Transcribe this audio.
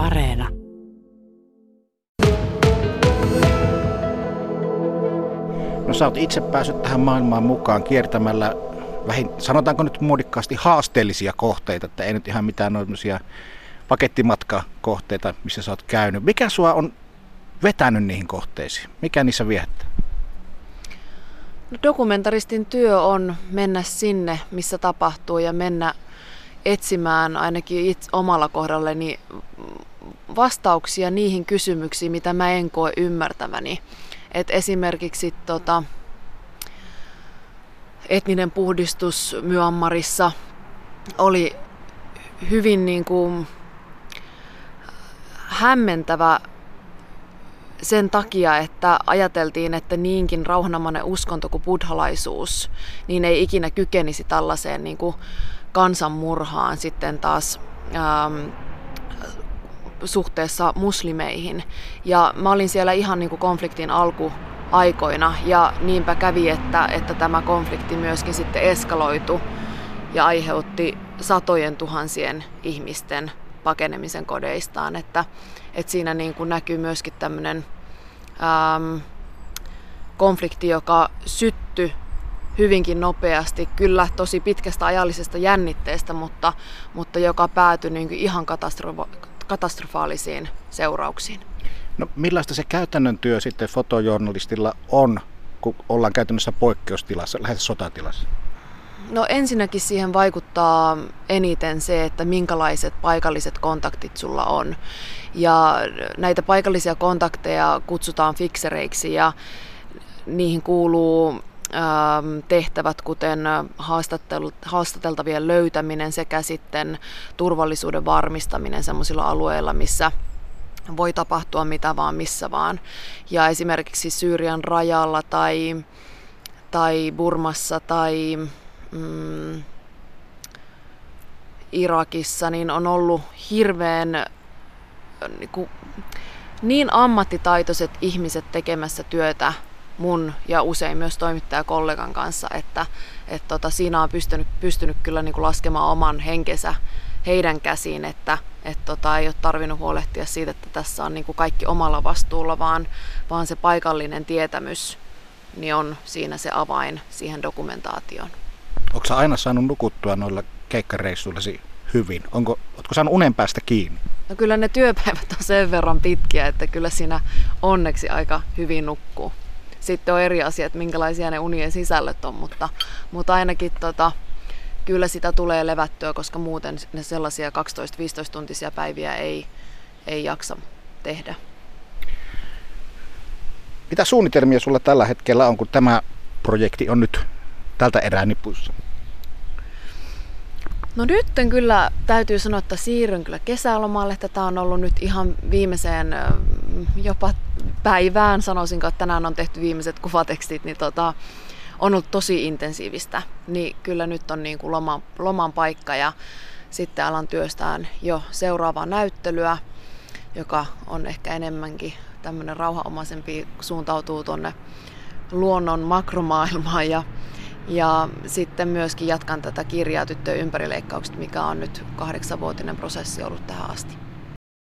Areena. No sä oot itse päässyt tähän maailmaan mukaan kiertämällä vähin, sanotaanko nyt muodikkaasti haasteellisia kohteita, että ei nyt ihan mitään noisia pakettimatkakohteita, missä sä oot käynyt. Mikä sua on vetänyt niihin kohteisiin? Mikä niissä viehättää? No, dokumentaristin työ on mennä sinne, missä tapahtuu ja mennä etsimään ainakin itse omalla kohdalleni vastauksia niihin kysymyksiin, mitä mä en koe ymmärtäväni. Et esimerkiksi tota, etninen puhdistus Myanmarissa oli hyvin niin kuin hämmentävä sen takia, että ajateltiin, että niinkin rauhanomainen uskonto kuin buddhalaisuus, niin ei ikinä kykenisi tällaiseen niin kuin kansanmurhaan sitten taas ähm, suhteessa muslimeihin. Ja mä olin siellä ihan niin kuin konfliktin alkuaikoina ja niinpä kävi, että, että tämä konflikti myöskin sitten eskaloitu ja aiheutti satojen tuhansien ihmisten pakenemisen kodeistaan. Että, että siinä niin kuin näkyy myöskin tämmöinen ähm, konflikti, joka syttyi hyvinkin nopeasti, kyllä tosi pitkästä ajallisesta jännitteestä, mutta, mutta joka päätyi niin ihan katastrofa- katastrofaalisiin seurauksiin. No millaista se käytännön työ sitten fotojournalistilla on, kun ollaan käytännössä poikkeustilassa, lähes sotatilassa? No ensinnäkin siihen vaikuttaa eniten se, että minkälaiset paikalliset kontaktit sulla on. Ja näitä paikallisia kontakteja kutsutaan fiksereiksi ja niihin kuuluu tehtävät, kuten haastateltavien löytäminen sekä sitten turvallisuuden varmistaminen sellaisilla alueilla, missä voi tapahtua mitä vaan, missä vaan. Ja esimerkiksi Syyrian rajalla tai, tai Burmassa tai mm, Irakissa, niin on ollut hirveän niin, kuin, niin ammattitaitoiset ihmiset tekemässä työtä mun ja usein myös toimittajakollegan kanssa, että et tota, siinä on pystynyt, pystynyt kyllä niin kuin laskemaan oman henkensä heidän käsiin, että et tota, ei ole tarvinnut huolehtia siitä, että tässä on niin kuin kaikki omalla vastuulla, vaan, vaan se paikallinen tietämys niin on siinä se avain siihen dokumentaatioon. Onko sä aina saanut nukuttua noilla keikkareissuillasi hyvin? Onko, ootko saanut unen päästä kiinni? No kyllä ne työpäivät on sen verran pitkiä, että kyllä siinä onneksi aika hyvin nukkuu. Sitten on eri asia, että minkälaisia ne unien sisällöt on, mutta, mutta ainakin tota, kyllä sitä tulee levättyä, koska muuten ne sellaisia 12-15 tuntisia päiviä ei, ei jaksa tehdä. Mitä suunnitelmia sulla tällä hetkellä on, kun tämä projekti on nyt tältä erää nipuissa? No nyt kyllä täytyy sanoa, että siirryn kyllä kesälomalle. Tätä on ollut nyt ihan viimeiseen jopa päivään, sanoisinko, että tänään on tehty viimeiset kuvatekstit, niin tota, on ollut tosi intensiivistä. Niin kyllä nyt on niin kuin loman, loman paikka ja sitten alan työstään jo seuraavaa näyttelyä, joka on ehkä enemmänkin tämmöinen rauhanomaisempi, suuntautuu tuonne luonnon makromaailmaan ja ja sitten myöskin jatkan tätä kirjaa tyttöjen ympärileikkauksesta, mikä on nyt kahdeksanvuotinen prosessi ollut tähän asti.